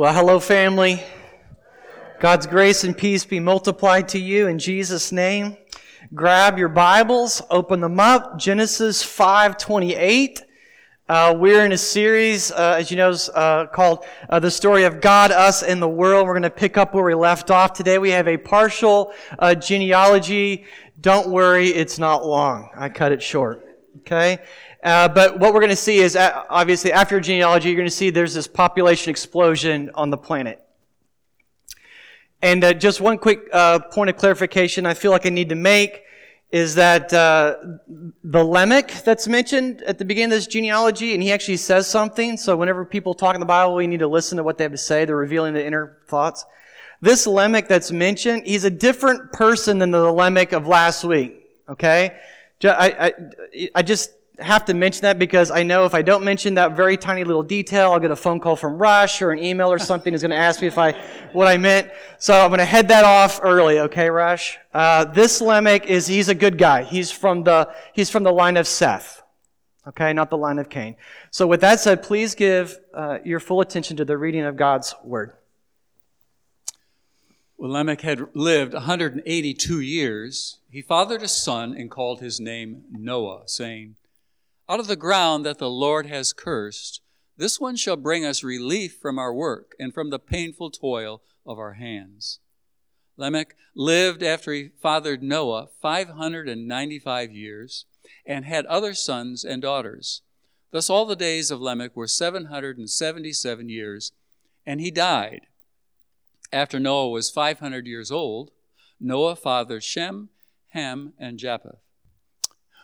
Well, hello, family. God's grace and peace be multiplied to you in Jesus' name. Grab your Bibles, open them up. Genesis 5:28. Uh, we're in a series, uh, as you know, uh, called uh, "The Story of God, Us, and the World." We're going to pick up where we left off today. We have a partial uh, genealogy. Don't worry, it's not long. I cut it short. Okay. Uh, but what we're going to see is, uh, obviously, after genealogy, you're going to see there's this population explosion on the planet. And uh, just one quick uh, point of clarification I feel like I need to make is that uh, the Lamech that's mentioned at the beginning of this genealogy, and he actually says something. So whenever people talk in the Bible, we need to listen to what they have to say. They're revealing the inner thoughts. This Lamech that's mentioned, he's a different person than the Lamech of last week. Okay, I, I, I just have to mention that because I know if I don't mention that very tiny little detail, I'll get a phone call from Rush or an email or something is going to ask me if I what I meant. So I'm going to head that off early, okay, Rush? Uh, this Lamech is he's a good guy. He's from the he's from the line of Seth, okay, not the line of Cain. So with that said, please give uh, your full attention to the reading of God's word. When Lamech had lived 182 years, he fathered a son and called his name Noah, saying out of the ground that the Lord has cursed, this one shall bring us relief from our work and from the painful toil of our hands. Lamech lived after he fathered Noah 595 years and had other sons and daughters. Thus all the days of Lamech were 777 years, and he died. After Noah was 500 years old, Noah fathered Shem, Ham, and Japheth.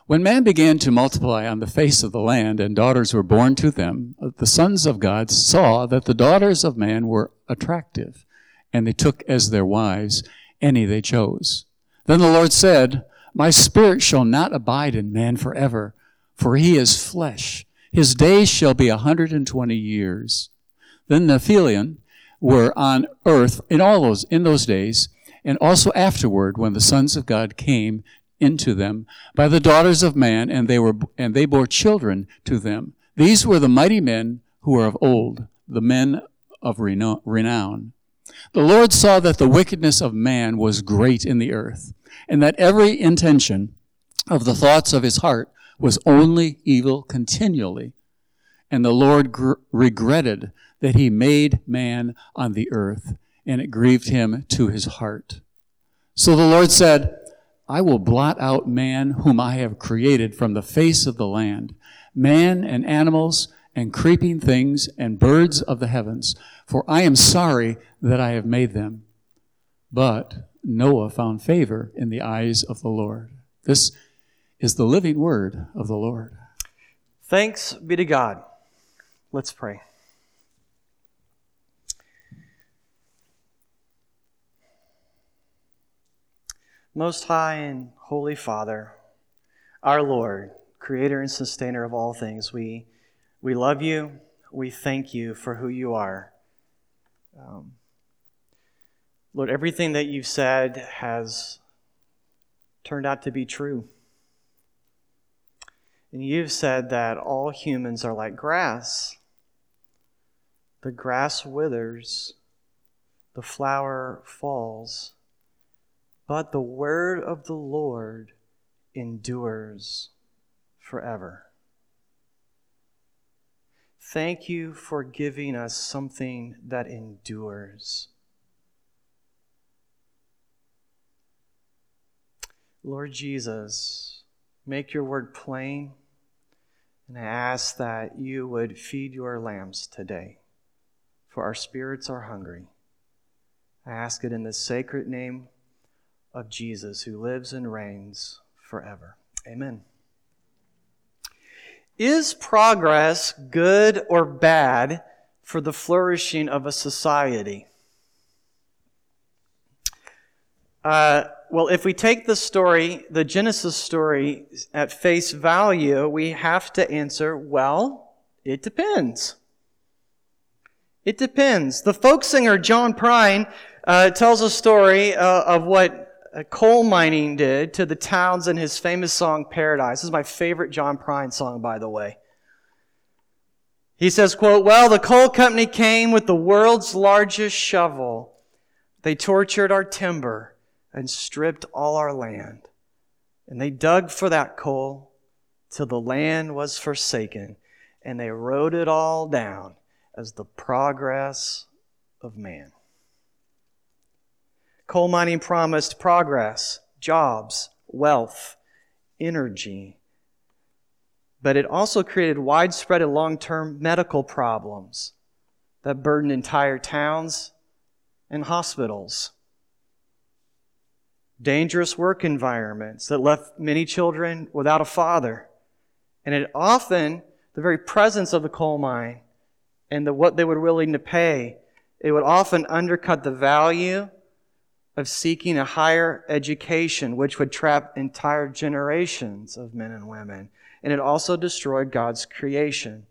When man began to multiply on the face of the land and daughters were born to them, the sons of God saw that the daughters of man were attractive, and they took as their wives any they chose. Then the Lord said, My spirit shall not abide in man forever, for he is flesh. His days shall be a hundred and twenty years. Then the Nephilim were on earth in all those in those days, and also afterward when the sons of God came into them by the daughters of man, and they were and they bore children to them. These were the mighty men who were of old, the men of renown. The Lord saw that the wickedness of man was great in the earth, and that every intention of the thoughts of his heart was only evil continually. And the Lord gr- regretted that he made man on the earth, and it grieved him to his heart. So the Lord said, I will blot out man whom I have created from the face of the land, man and animals and creeping things and birds of the heavens, for I am sorry that I have made them. But Noah found favor in the eyes of the Lord. This is the living word of the Lord. Thanks be to God. Let's pray. Most High and Holy Father, our Lord, Creator and Sustainer of all things, we, we love you. We thank you for who you are. Um, Lord, everything that you've said has turned out to be true. And you've said that all humans are like grass. The grass withers, the flower falls but the word of the Lord endures forever. Thank you for giving us something that endures. Lord Jesus, make your word plain, and I ask that you would feed your lambs today, for our spirits are hungry. I ask it in the sacred name of Jesus who lives and reigns forever. Amen. Is progress good or bad for the flourishing of a society? Uh, well, if we take the story, the Genesis story, at face value, we have to answer, well, it depends. It depends. The folk singer John Prine uh, tells a story uh, of what Uh, coal mining did to the towns in his famous song Paradise. This is my favorite John Prine song, by the way. He says, quote, Well, the coal company came with the world's largest shovel. They tortured our timber and stripped all our land. And they dug for that coal till the land was forsaken, and they wrote it all down as the progress of man. Coal mining promised progress, jobs, wealth, energy. But it also created widespread and long term medical problems that burdened entire towns and hospitals. Dangerous work environments that left many children without a father. And it often, the very presence of the coal mine and the, what they were willing to pay, it would often undercut the value of seeking a higher education, which would trap entire generations of men and women. And it also destroyed God's creation.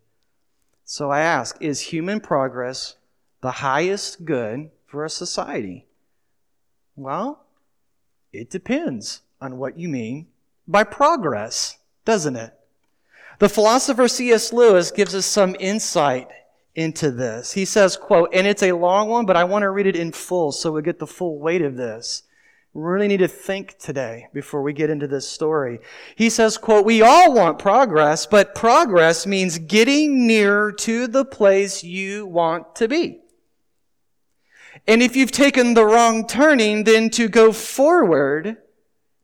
So I ask, is human progress the highest good for a society? Well, it depends on what you mean by progress, doesn't it? The philosopher C.S. Lewis gives us some insight into this. He says, quote, and it's a long one, but I want to read it in full so we get the full weight of this. We really need to think today before we get into this story. He says, quote, we all want progress, but progress means getting nearer to the place you want to be. And if you've taken the wrong turning, then to go forward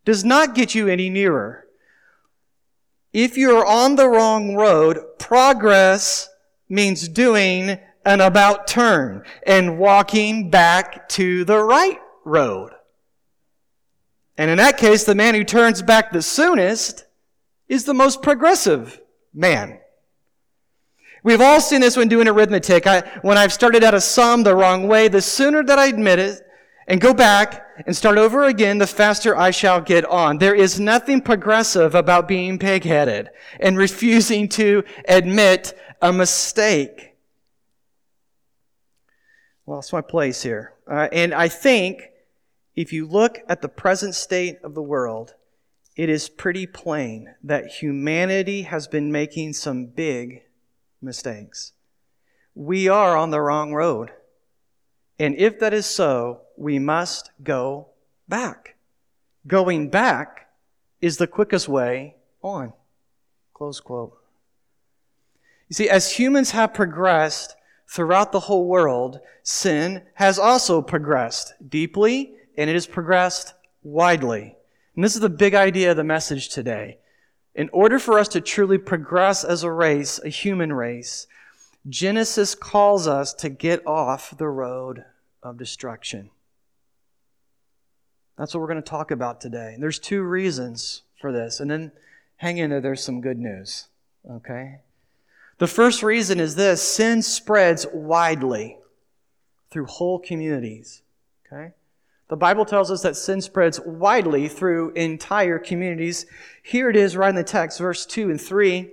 does not get you any nearer. If you're on the wrong road, progress means doing an about turn and walking back to the right road. And in that case, the man who turns back the soonest is the most progressive man. We've all seen this when doing arithmetic. I, when I've started out a sum the wrong way, the sooner that I admit it and go back and start over again, the faster I shall get on. There is nothing progressive about being pig-headed and refusing to admit a mistake. Lost my place here. Uh, and I think if you look at the present state of the world, it is pretty plain that humanity has been making some big mistakes. We are on the wrong road. And if that is so, we must go back. Going back is the quickest way on. Close quote. You see, as humans have progressed throughout the whole world, sin has also progressed deeply and it has progressed widely. And this is the big idea of the message today. In order for us to truly progress as a race, a human race, Genesis calls us to get off the road of destruction. That's what we're going to talk about today. And there's two reasons for this. And then hang in there, there's some good news. Okay? The first reason is this sin spreads widely through whole communities. Okay? The Bible tells us that sin spreads widely through entire communities. Here it is right in the text, verse 2 and 3.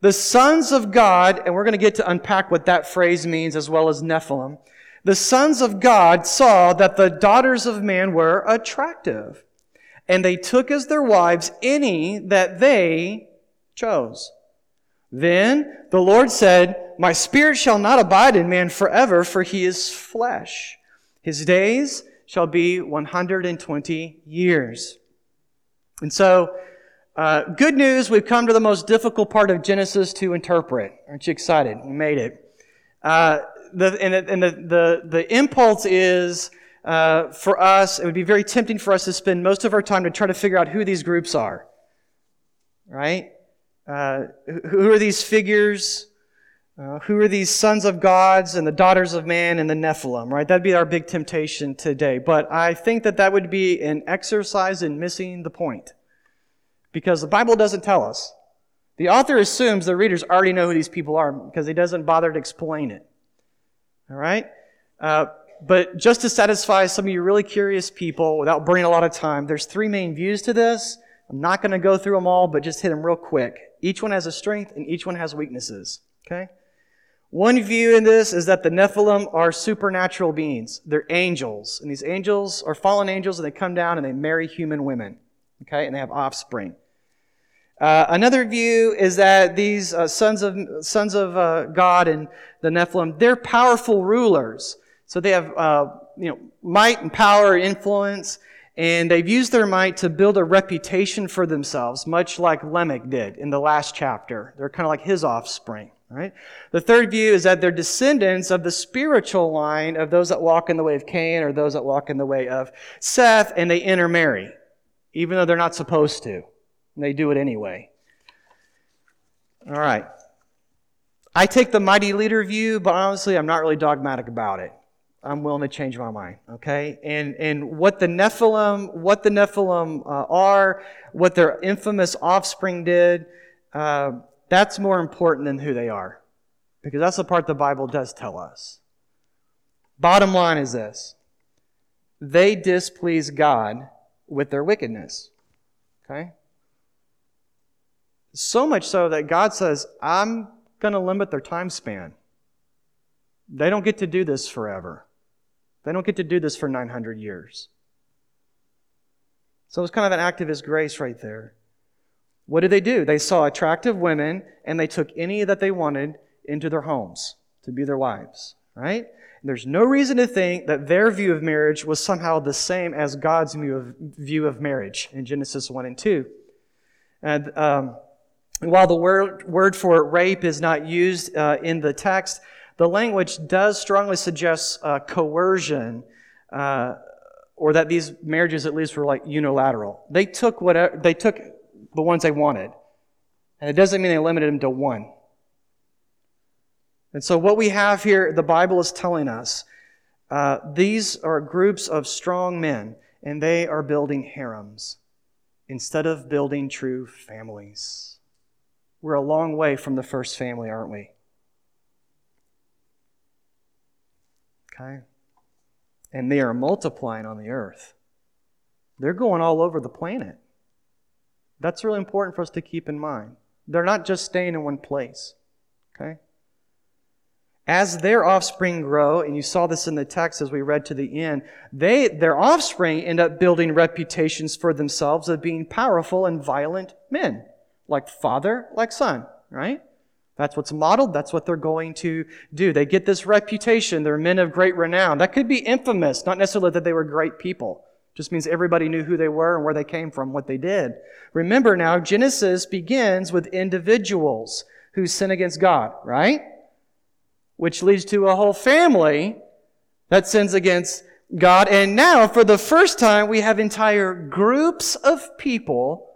The sons of God, and we're going to get to unpack what that phrase means as well as Nephilim. The sons of God saw that the daughters of man were attractive, and they took as their wives any that they chose. Then the Lord said, My spirit shall not abide in man forever, for he is flesh. His days shall be 120 years. And so, uh, good news, we've come to the most difficult part of Genesis to interpret. Aren't you excited? We made it. Uh, the, and, the, and the, the, the impulse is uh, for us, it would be very tempting for us to spend most of our time to try to figure out who these groups are. Right? Uh, who are these figures? Uh, who are these sons of gods and the daughters of man and the Nephilim, right? That'd be our big temptation today. But I think that that would be an exercise in missing the point. Because the Bible doesn't tell us. The author assumes the readers already know who these people are because he doesn't bother to explain it. All right? Uh, but just to satisfy some of you really curious people without burning a lot of time, there's three main views to this. I'm not going to go through them all, but just hit them real quick. Each one has a strength and each one has weaknesses. Okay? One view in this is that the Nephilim are supernatural beings. They're angels. And these angels are fallen angels and they come down and they marry human women. Okay? And they have offspring. Uh, another view is that these uh, sons of sons of uh, God and the Nephilim, they're powerful rulers. So they have uh, you know might and power and influence, and they've used their might to build a reputation for themselves, much like Lamech did in the last chapter. They're kind of like his offspring. Right? The third view is that they're descendants of the spiritual line of those that walk in the way of Cain or those that walk in the way of Seth, and they intermarry, even though they're not supposed to. They do it anyway. All right. I take the mighty leader view, but honestly, I'm not really dogmatic about it. I'm willing to change my mind. Okay, and and what the Nephilim, what the Nephilim uh, are, what their infamous offspring did, uh, that's more important than who they are, because that's the part the Bible does tell us. Bottom line is this: they displease God with their wickedness. Okay. So much so that God says, I'm going to limit their time span. They don't get to do this forever. They don't get to do this for 900 years. So it's kind of an act of His grace right there. What did they do? They saw attractive women and they took any that they wanted into their homes to be their wives, right? And there's no reason to think that their view of marriage was somehow the same as God's view of, view of marriage in Genesis 1 and 2. And um, while the word, word for rape is not used uh, in the text, the language does strongly suggest uh, coercion, uh, or that these marriages at least were like unilateral. They took whatever they took the ones they wanted, and it doesn't mean they limited them to one. And so, what we have here, the Bible is telling us, uh, these are groups of strong men, and they are building harems instead of building true families. We're a long way from the first family, aren't we? Okay? And they are multiplying on the earth. They're going all over the planet. That's really important for us to keep in mind. They're not just staying in one place. Okay? As their offspring grow, and you saw this in the text as we read to the end, they, their offspring end up building reputations for themselves of being powerful and violent men like father, like son, right? That's what's modeled. That's what they're going to do. They get this reputation. They're men of great renown. That could be infamous, not necessarily that they were great people. Just means everybody knew who they were and where they came from, what they did. Remember now, Genesis begins with individuals who sin against God, right? Which leads to a whole family that sins against God. And now, for the first time, we have entire groups of people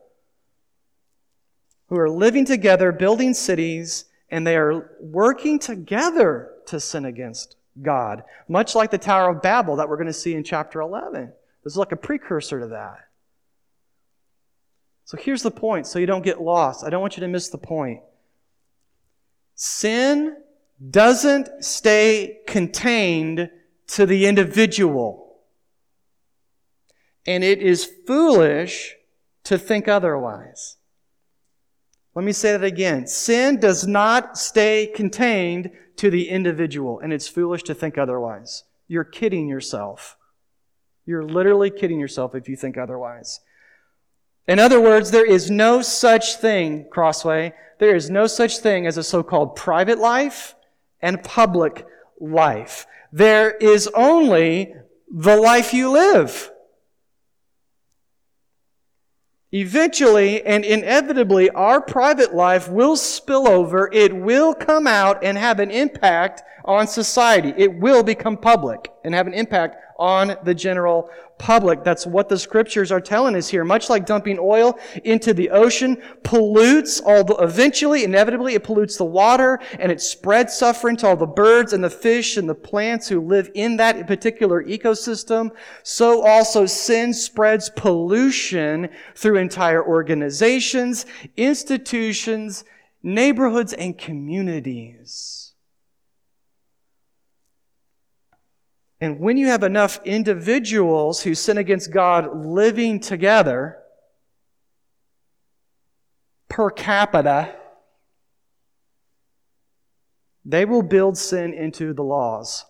who are living together, building cities, and they are working together to sin against God, much like the Tower of Babel that we're going to see in chapter 11. This is like a precursor to that. So here's the point, so you don't get lost. I don't want you to miss the point. Sin doesn't stay contained to the individual. And it is foolish to think otherwise. Let me say that again. Sin does not stay contained to the individual, and it's foolish to think otherwise. You're kidding yourself. You're literally kidding yourself if you think otherwise. In other words, there is no such thing, Crossway, there is no such thing as a so called private life and public life. There is only the life you live. Eventually and inevitably, our private life will spill over. It will come out and have an impact on society. It will become public and have an impact on the general public. That's what the scriptures are telling us here. Much like dumping oil into the ocean pollutes all the, eventually, inevitably, it pollutes the water and it spreads suffering to all the birds and the fish and the plants who live in that particular ecosystem. So also sin spreads pollution through entire organizations, institutions, neighborhoods, and communities. And when you have enough individuals who sin against God living together per capita, they will build sin into the laws.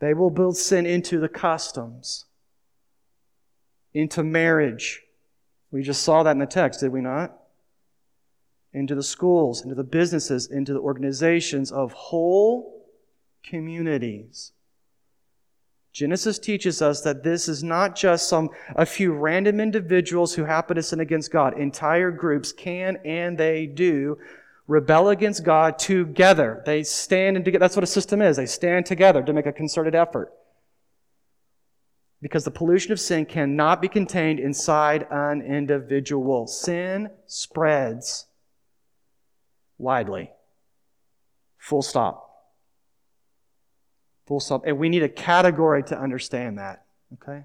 They will build sin into the customs, into marriage, We just saw that in the text, did we not? Into the schools, into the businesses, into the organizations of whole communities. Genesis teaches us that this is not just some a few random individuals who happen to sin against God. Entire groups can and they do rebel against God together. They stand and together. That's what a system is. They stand together to make a concerted effort. Because the pollution of sin cannot be contained inside an individual. Sin spreads widely. Full stop. Full stop. And we need a category to understand that. Okay?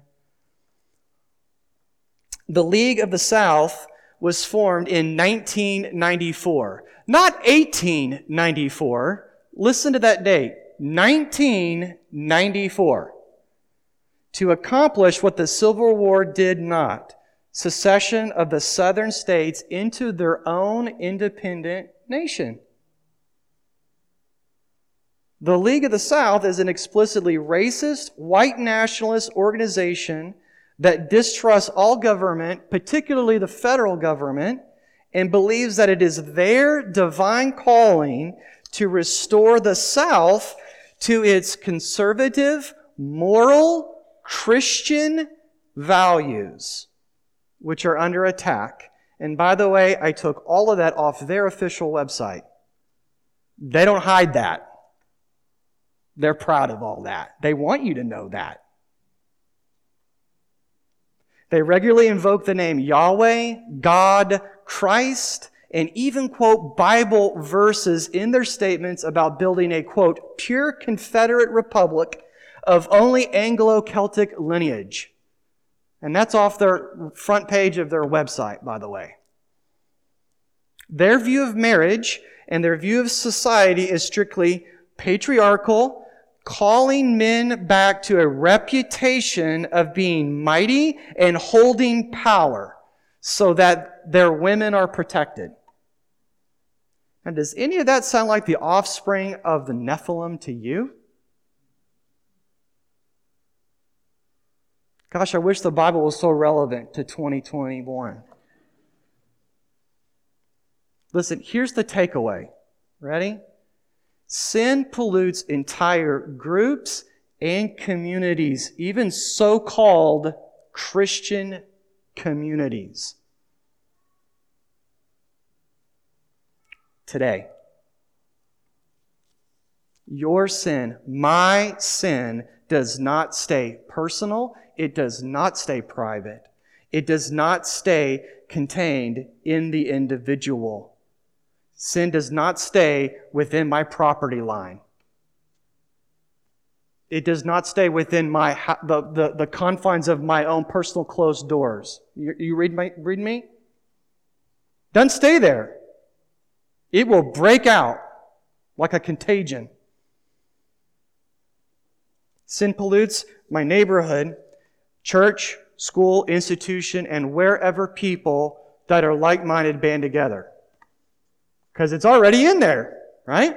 The League of the South was formed in 1994. Not 1894. Listen to that date. 1994. To accomplish what the Civil War did not secession of the southern states into their own independent nation. The League of the South is an explicitly racist, white nationalist organization that distrusts all government, particularly the federal government, and believes that it is their divine calling to restore the South to its conservative, moral, Christian values, which are under attack. And by the way, I took all of that off their official website. They don't hide that. They're proud of all that. They want you to know that. They regularly invoke the name Yahweh, God, Christ, and even quote Bible verses in their statements about building a quote, pure Confederate republic of only Anglo Celtic lineage. And that's off their front page of their website, by the way. Their view of marriage and their view of society is strictly patriarchal, calling men back to a reputation of being mighty and holding power so that their women are protected. Now, does any of that sound like the offspring of the Nephilim to you? Gosh, I wish the Bible was so relevant to 2021. Listen, here's the takeaway. Ready? Sin pollutes entire groups and communities, even so called Christian communities. Today, your sin, my sin, does not stay personal. It does not stay private. It does not stay contained in the individual. Sin does not stay within my property line. It does not stay within my, the, the, the confines of my own personal closed doors. You, you read, my, read me? Doesn't stay there. It will break out like a contagion. Sin pollutes my neighborhood, church, school, institution, and wherever people that are like minded band together. Because it's already in there, right?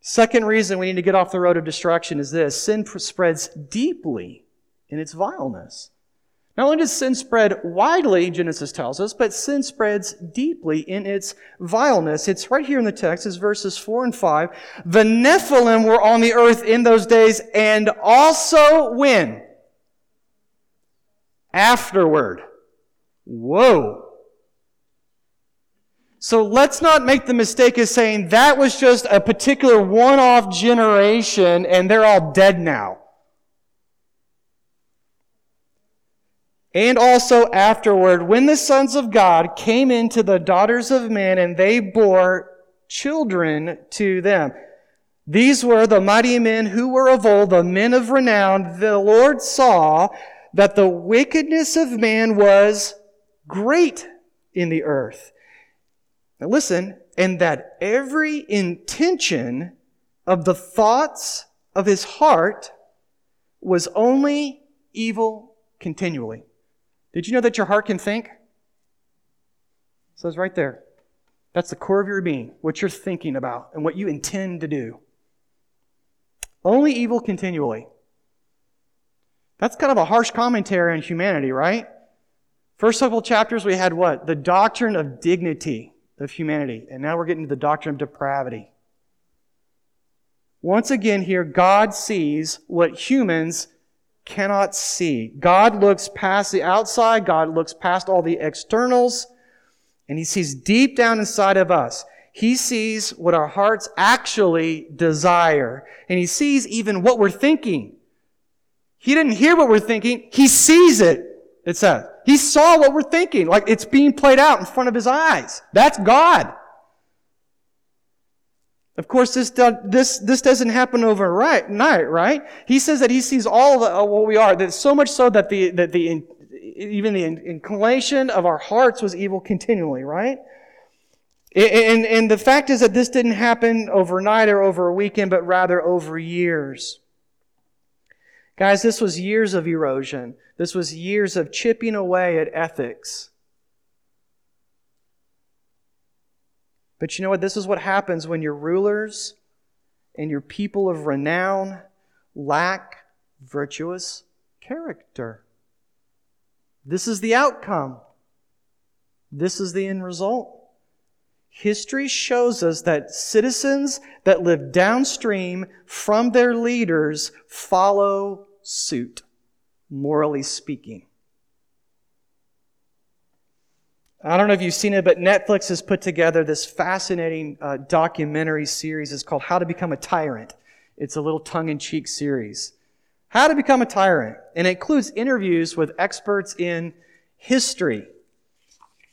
Second reason we need to get off the road of destruction is this sin spreads deeply in its vileness. Not only does sin spread widely, Genesis tells us, but sin spreads deeply in its vileness. It's right here in the text, it's verses 4 and 5. The Nephilim were on the earth in those days, and also when? Afterward. Whoa. So let's not make the mistake of saying that was just a particular one-off generation and they're all dead now. And also afterward, when the sons of God came into the daughters of men and they bore children to them. These were the mighty men who were of old, the men of renown. The Lord saw that the wickedness of man was great in the earth now listen, and that every intention of the thoughts of his heart was only evil continually. Did you know that your heart can think? It says right there. That's the core of your being, what you're thinking about and what you intend to do. Only evil continually. That's kind of a harsh commentary on humanity, right? First couple chapters, we had what? The doctrine of dignity of humanity. And now we're getting to the doctrine of depravity. Once again, here, God sees what humans cannot see. God looks past the outside, God looks past all the externals, and He sees deep down inside of us. He sees what our hearts actually desire, and He sees even what we're thinking. He didn't hear what we're thinking, He sees it, it says. He saw what we're thinking, like it's being played out in front of His eyes. That's God. Of course, this, this, this doesn't happen overnight, right? He says that he sees all of uh, what we are, that so much so that the, that the, even the inclination of our hearts was evil continually, right? And, and the fact is that this didn't happen overnight or over a weekend, but rather over years. Guys, this was years of erosion. This was years of chipping away at ethics. But you know what? This is what happens when your rulers and your people of renown lack virtuous character. This is the outcome. This is the end result. History shows us that citizens that live downstream from their leaders follow suit, morally speaking. I don't know if you've seen it, but Netflix has put together this fascinating uh, documentary series. It's called How to Become a Tyrant. It's a little tongue in cheek series. How to Become a Tyrant. And it includes interviews with experts in history.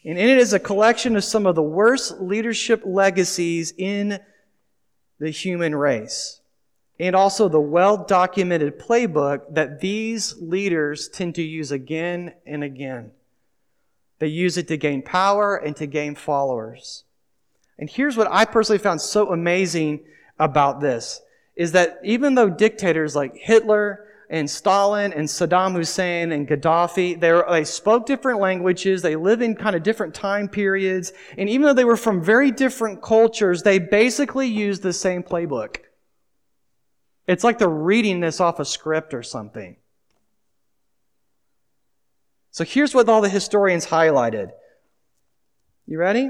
And in it is a collection of some of the worst leadership legacies in the human race. And also the well documented playbook that these leaders tend to use again and again. They use it to gain power and to gain followers. And here's what I personally found so amazing about this is that even though dictators like Hitler and Stalin and Saddam Hussein and Gaddafi, they spoke different languages, they live in kind of different time periods, and even though they were from very different cultures, they basically used the same playbook. It's like they're reading this off a script or something. So here's what all the historians highlighted. You ready?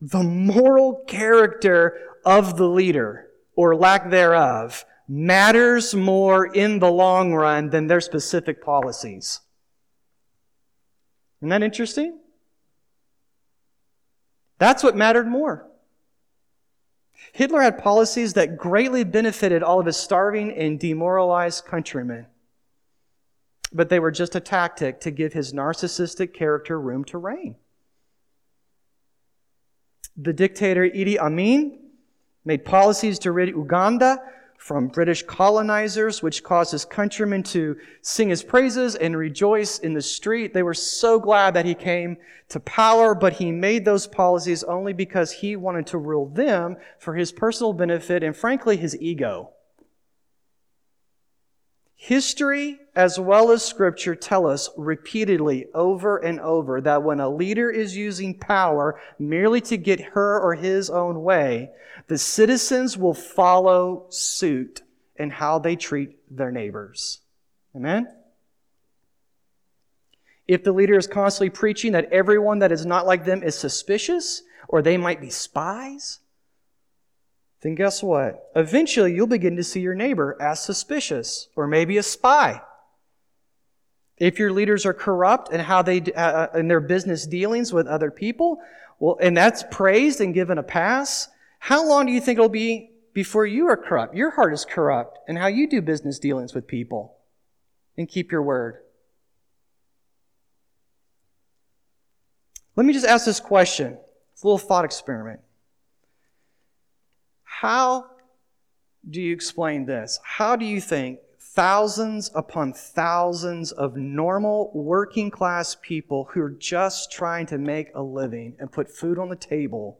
The moral character of the leader, or lack thereof, matters more in the long run than their specific policies. Isn't that interesting? That's what mattered more. Hitler had policies that greatly benefited all of his starving and demoralized countrymen but they were just a tactic to give his narcissistic character room to reign. The dictator Idi Amin made policies to rid Uganda from British colonizers, which caused his countrymen to sing his praises and rejoice in the street. They were so glad that he came to power, but he made those policies only because he wanted to rule them for his personal benefit and, frankly, his ego. History as well as scripture tell us repeatedly over and over that when a leader is using power merely to get her or his own way, the citizens will follow suit in how they treat their neighbors. Amen? If the leader is constantly preaching that everyone that is not like them is suspicious or they might be spies, then guess what? Eventually, you'll begin to see your neighbor as suspicious or maybe a spy. If your leaders are corrupt in how they uh, uh, in their business dealings with other people, well, and that's praised and given a pass, how long do you think it'll be before you are corrupt? Your heart is corrupt in how you do business dealings with people and keep your word. Let me just ask this question. It's a little thought experiment. How do you explain this? How do you think thousands upon thousands of normal working class people who are just trying to make a living and put food on the table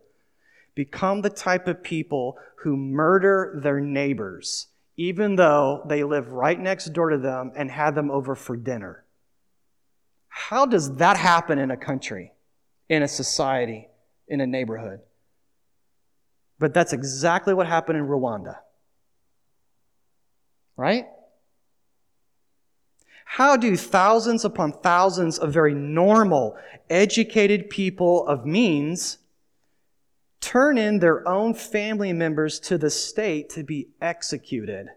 become the type of people who murder their neighbors, even though they live right next door to them and have them over for dinner? How does that happen in a country, in a society, in a neighborhood? But that's exactly what happened in Rwanda. Right? How do thousands upon thousands of very normal, educated people of means turn in their own family members to the state to be executed?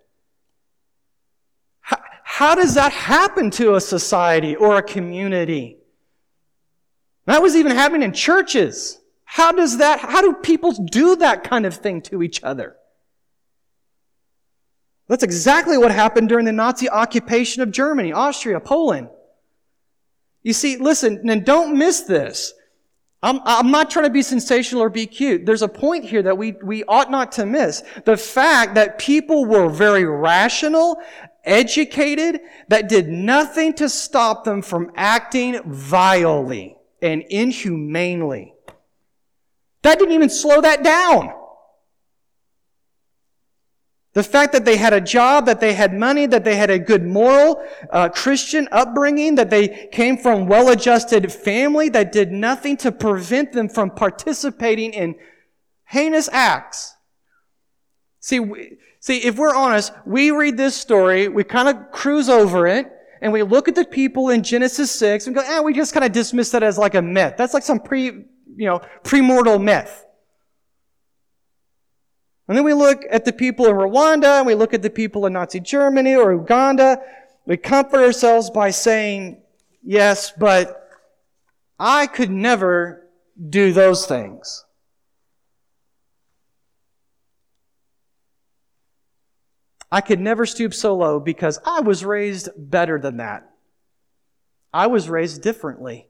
How, how does that happen to a society or a community? That was even happening in churches. How does that, how do people do that kind of thing to each other? That's exactly what happened during the Nazi occupation of Germany, Austria, Poland. You see, listen, and don't miss this. I'm, I'm not trying to be sensational or be cute. There's a point here that we, we ought not to miss. The fact that people were very rational, educated, that did nothing to stop them from acting vilely and inhumanely. That didn't even slow that down. The fact that they had a job, that they had money, that they had a good moral uh, Christian upbringing, that they came from well-adjusted family, that did nothing to prevent them from participating in heinous acts. See, we, see, if we're honest, we read this story, we kind of cruise over it, and we look at the people in Genesis 6 and go, eh, we just kind of dismiss that as like a myth. That's like some pre, you know, premortal myth. And then we look at the people in Rwanda, and we look at the people in Nazi Germany or Uganda. We comfort ourselves by saying, yes, but I could never do those things. I could never stoop so low because I was raised better than that. I was raised differently.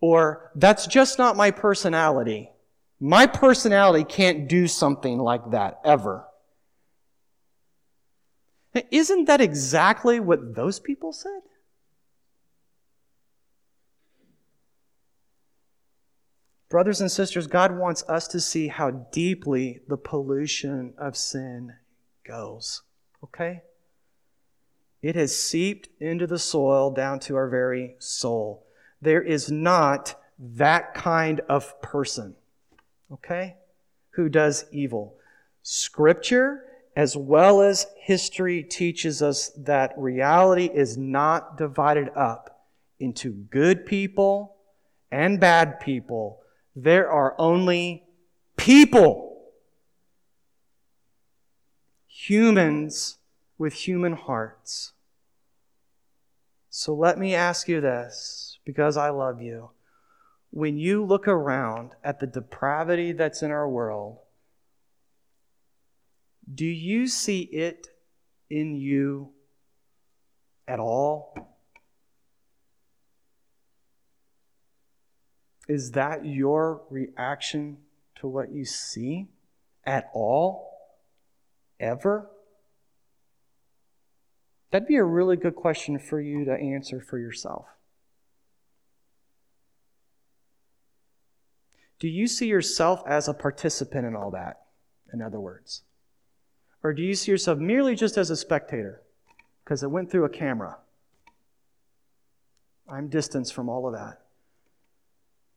Or that's just not my personality. My personality can't do something like that ever. Isn't that exactly what those people said? Brothers and sisters, God wants us to see how deeply the pollution of sin goes. Okay? It has seeped into the soil down to our very soul. There is not that kind of person okay, who does evil. Scripture, as well as history, teaches us that reality is not divided up into good people and bad people. There are only people, humans with human hearts. So let me ask you this, because I love you when you look around at the depravity that's in our world, do you see it in you at all? Is that your reaction to what you see at all? Ever? That'd be a really good question for you to answer for yourself. Do you see yourself as a participant in all that, in other words? Or do you see yourself merely just as a spectator? Because it went through a camera. I'm distanced from all of that.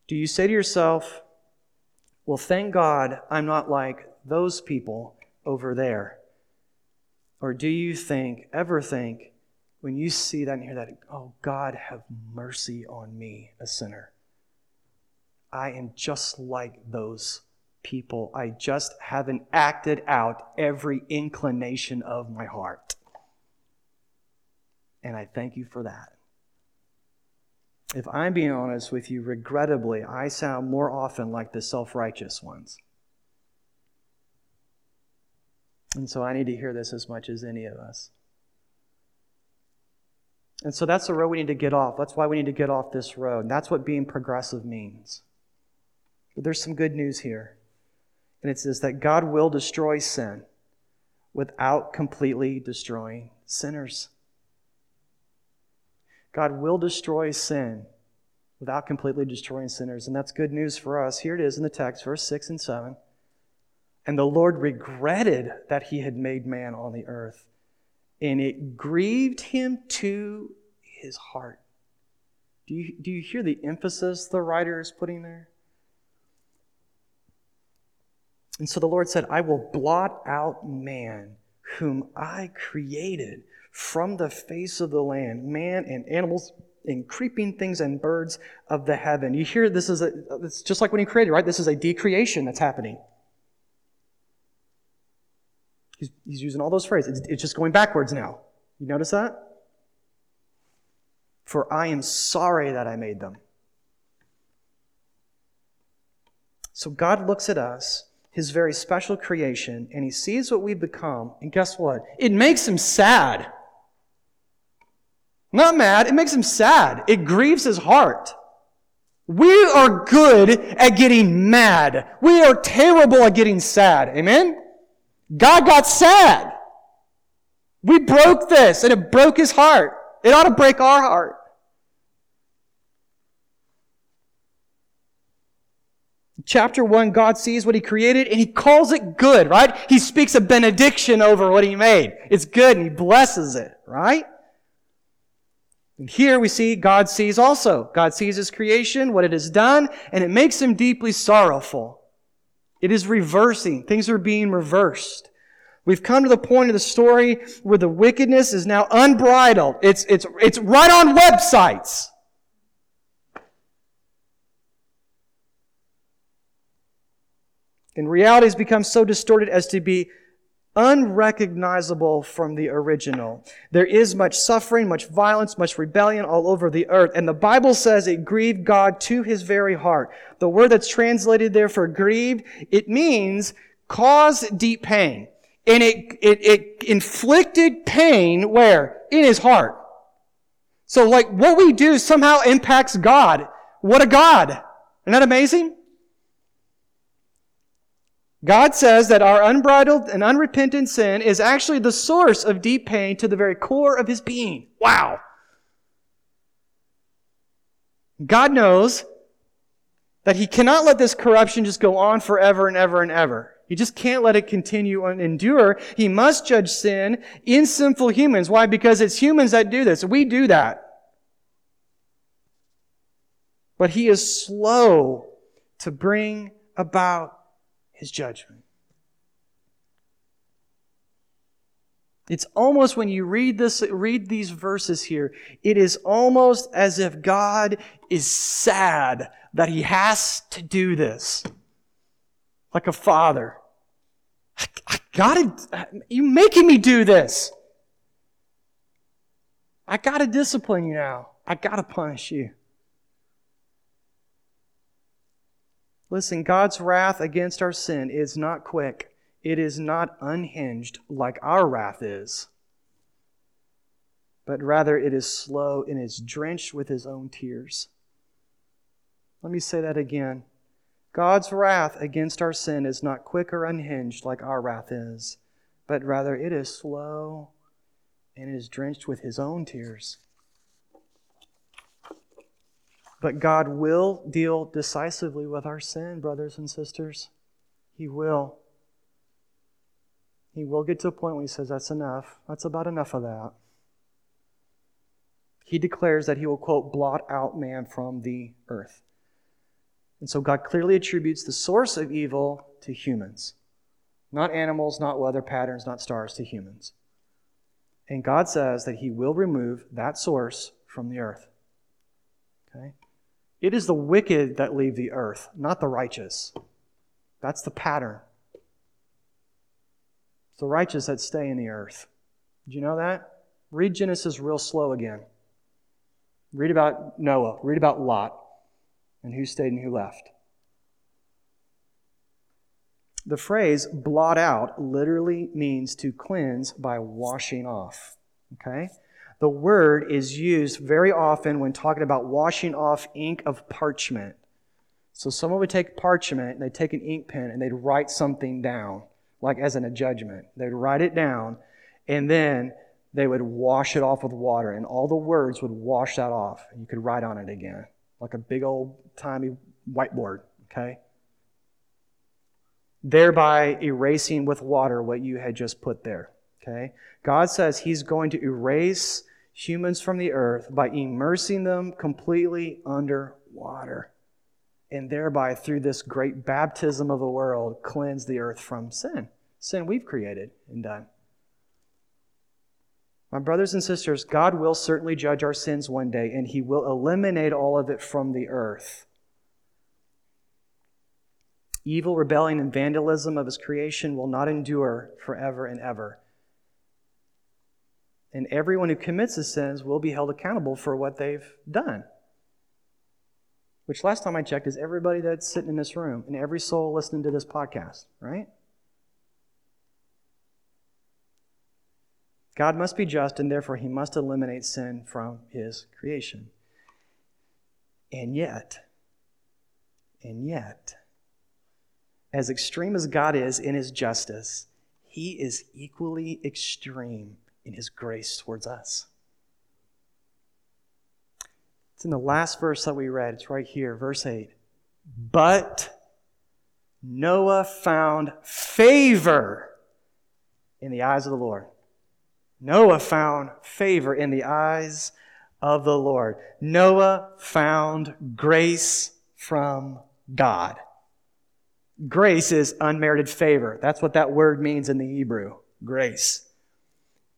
Do you say to yourself, well, thank God I'm not like those people over there? Or do you think, ever think, when you see that and hear that, oh, God, have mercy on me, a sinner? I am just like those people. I just haven't acted out every inclination of my heart. And I thank you for that. If I'm being honest with you, regrettably, I sound more often like the self righteous ones. And so I need to hear this as much as any of us. And so that's the road we need to get off. That's why we need to get off this road. And that's what being progressive means. But there's some good news here. And it says that God will destroy sin without completely destroying sinners. God will destroy sin without completely destroying sinners. And that's good news for us. Here it is in the text, verse 6 and 7. And the Lord regretted that he had made man on the earth, and it grieved him to his heart. Do you, do you hear the emphasis the writer is putting there? And so the Lord said, I will blot out man whom I created from the face of the land, man and animals and creeping things and birds of the heaven. You hear this is a, it's just like when he created, right? This is a decreation that's happening. He's, he's using all those phrases. It's, it's just going backwards now. You notice that? For I am sorry that I made them. So God looks at us, his very special creation, and he sees what we've become. And guess what? It makes him sad. Not mad, it makes him sad. It grieves his heart. We are good at getting mad. We are terrible at getting sad. Amen? God got sad. We broke this and it broke his heart. It ought to break our heart. Chapter 1, God sees what He created and He calls it good, right? He speaks a benediction over what He made. It's good and He blesses it, right? And here we see God sees also. God sees His creation, what it has done, and it makes Him deeply sorrowful. It is reversing. Things are being reversed. We've come to the point of the story where the wickedness is now unbridled. It's, it's, it's right on websites. And reality has become so distorted as to be unrecognizable from the original. There is much suffering, much violence, much rebellion all over the earth. And the Bible says it grieved God to his very heart. The word that's translated there for grieved, it means cause deep pain. And it, it, it inflicted pain where? In his heart. So like what we do somehow impacts God. What a God. Isn't that amazing? God says that our unbridled and unrepentant sin is actually the source of deep pain to the very core of his being. Wow. God knows that he cannot let this corruption just go on forever and ever and ever. He just can't let it continue and endure. He must judge sin in sinful humans. Why? Because it's humans that do this. We do that. But he is slow to bring about his judgment. It's almost when you read this, read these verses here, it is almost as if God is sad that he has to do this. Like a father. I, I gotta, you making me do this. I gotta discipline you now. I gotta punish you. Listen, God's wrath against our sin is not quick. It is not unhinged like our wrath is. But rather, it is slow and is drenched with his own tears. Let me say that again. God's wrath against our sin is not quick or unhinged like our wrath is, but rather it is slow and is drenched with his own tears. But God will deal decisively with our sin, brothers and sisters. He will. He will get to a point where he says, That's enough. That's about enough of that. He declares that he will, quote, blot out man from the earth. And so God clearly attributes the source of evil to humans. Not animals, not weather patterns, not stars, to humans. And God says that he will remove that source from the earth. Okay? It is the wicked that leave the earth, not the righteous. That's the pattern. It's the righteous that stay in the earth. Did you know that? Read Genesis real slow again. Read about Noah. Read about Lot and who stayed and who left. The phrase blot out literally means to cleanse by washing off. Okay? The word is used very often when talking about washing off ink of parchment. So someone would take parchment and they'd take an ink pen and they'd write something down, like as in a judgment. They'd write it down and then they would wash it off with water and all the words would wash that off and you could write on it again, like a big old timey whiteboard, okay? Thereby erasing with water what you had just put there, okay? God says He's going to erase humans from the earth by immersing them completely under water. And thereby, through this great baptism of the world, cleanse the earth from sin. Sin we've created and done. My brothers and sisters, God will certainly judge our sins one day, and He will eliminate all of it from the earth. Evil, rebellion, and vandalism of His creation will not endure forever and ever. And everyone who commits the sins will be held accountable for what they've done. Which, last time I checked, is everybody that's sitting in this room and every soul listening to this podcast, right? God must be just, and therefore he must eliminate sin from his creation. And yet, and yet, as extreme as God is in his justice, he is equally extreme in his grace towards us. It's in the last verse that we read. It's right here, verse 8. But Noah found favor in the eyes of the Lord. Noah found favor in the eyes of the Lord. Noah found grace from God. Grace is unmerited favor. That's what that word means in the Hebrew. Grace.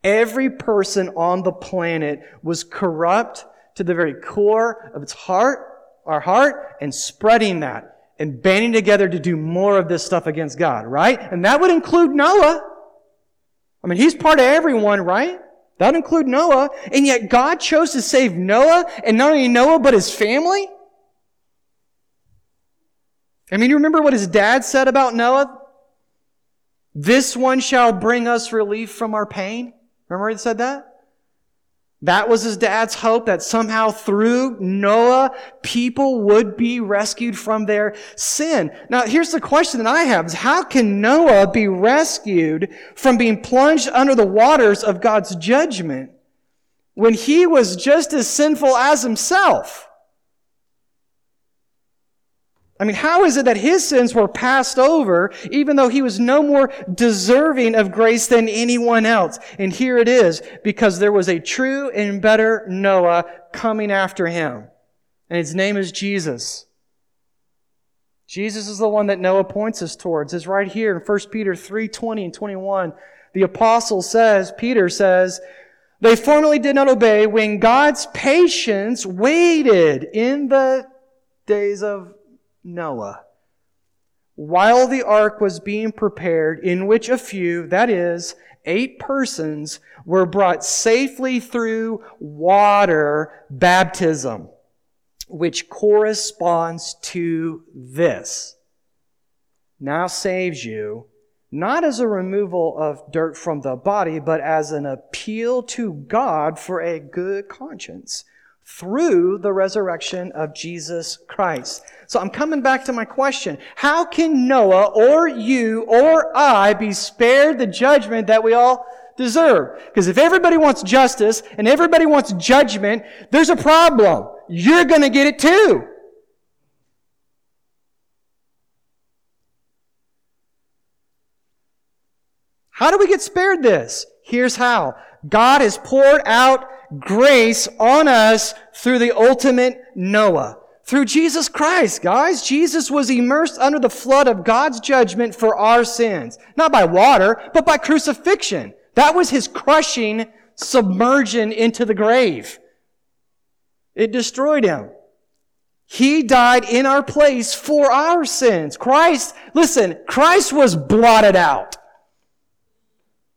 Every person on the planet was corrupt to the very core of its heart, our heart, and spreading that and banding together to do more of this stuff against God, right? And that would include Noah. I mean, he's part of everyone, right? That include Noah. And yet God chose to save Noah and not only Noah, but his family. I mean, you remember what his dad said about Noah? This one shall bring us relief from our pain. Remember he said that? That was his dad's hope that somehow through Noah, people would be rescued from their sin. Now, here's the question that I have is how can Noah be rescued from being plunged under the waters of God's judgment when he was just as sinful as himself? I mean, how is it that his sins were passed over even though he was no more deserving of grace than anyone else? And here it is, because there was a true and better Noah coming after him. And his name is Jesus. Jesus is the one that Noah points us towards. It's right here in 1 Peter 3, 20 and 21. The apostle says, Peter says, they formerly did not obey when God's patience waited in the days of Noah. While the ark was being prepared, in which a few, that is, eight persons, were brought safely through water baptism, which corresponds to this. Now saves you, not as a removal of dirt from the body, but as an appeal to God for a good conscience through the resurrection of Jesus Christ. So I'm coming back to my question. How can Noah or you or I be spared the judgment that we all deserve? Because if everybody wants justice and everybody wants judgment, there's a problem. You're going to get it too. How do we get spared this? Here's how. God has poured out grace on us through the ultimate Noah. Through Jesus Christ, guys. Jesus was immersed under the flood of God's judgment for our sins. Not by water, but by crucifixion. That was his crushing submersion into the grave. It destroyed him. He died in our place for our sins. Christ, listen, Christ was blotted out.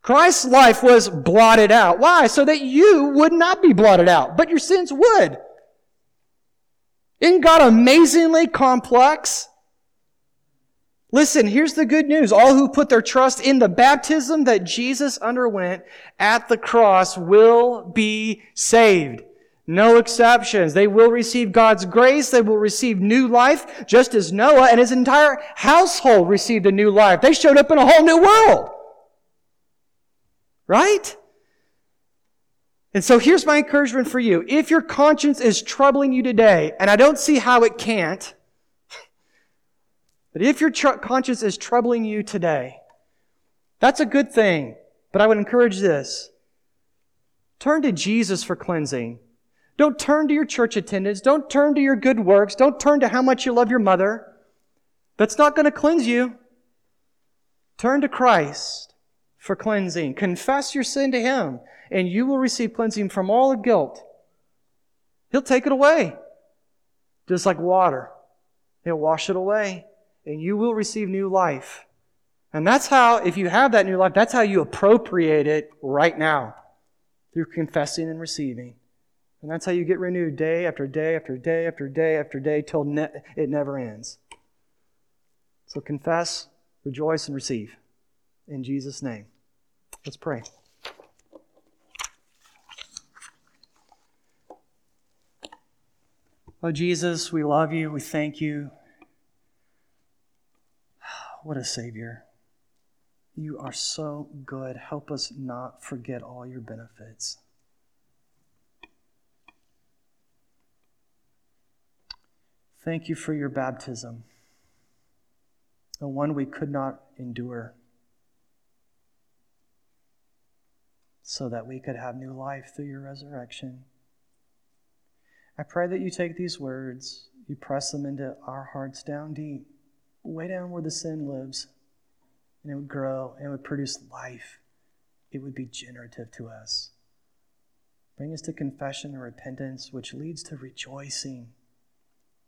Christ's life was blotted out. Why? So that you would not be blotted out, but your sins would. Isn't God amazingly complex? Listen, here's the good news. All who put their trust in the baptism that Jesus underwent at the cross will be saved. No exceptions. They will receive God's grace. They will receive new life, just as Noah and his entire household received a new life. They showed up in a whole new world. Right? And so here's my encouragement for you. If your conscience is troubling you today, and I don't see how it can't, but if your tr- conscience is troubling you today, that's a good thing. But I would encourage this. Turn to Jesus for cleansing. Don't turn to your church attendance. Don't turn to your good works. Don't turn to how much you love your mother. That's not going to cleanse you. Turn to Christ. For cleansing. Confess your sin to Him, and you will receive cleansing from all the guilt. He'll take it away, just like water. He'll wash it away, and you will receive new life. And that's how, if you have that new life, that's how you appropriate it right now through confessing and receiving. And that's how you get renewed day after day after day after day after day till ne- it never ends. So confess, rejoice, and receive. In Jesus' name. Let's pray. Oh, Jesus, we love you. We thank you. What a Savior. You are so good. Help us not forget all your benefits. Thank you for your baptism, the one we could not endure, so that we could have new life through your resurrection. I pray that you take these words, you press them into our hearts down deep, way down where the sin lives, and it would grow and it would produce life. It would be generative to us. Bring us to confession and repentance, which leads to rejoicing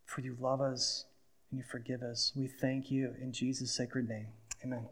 for you love us and you forgive us. We thank you in Jesus' sacred name. Amen.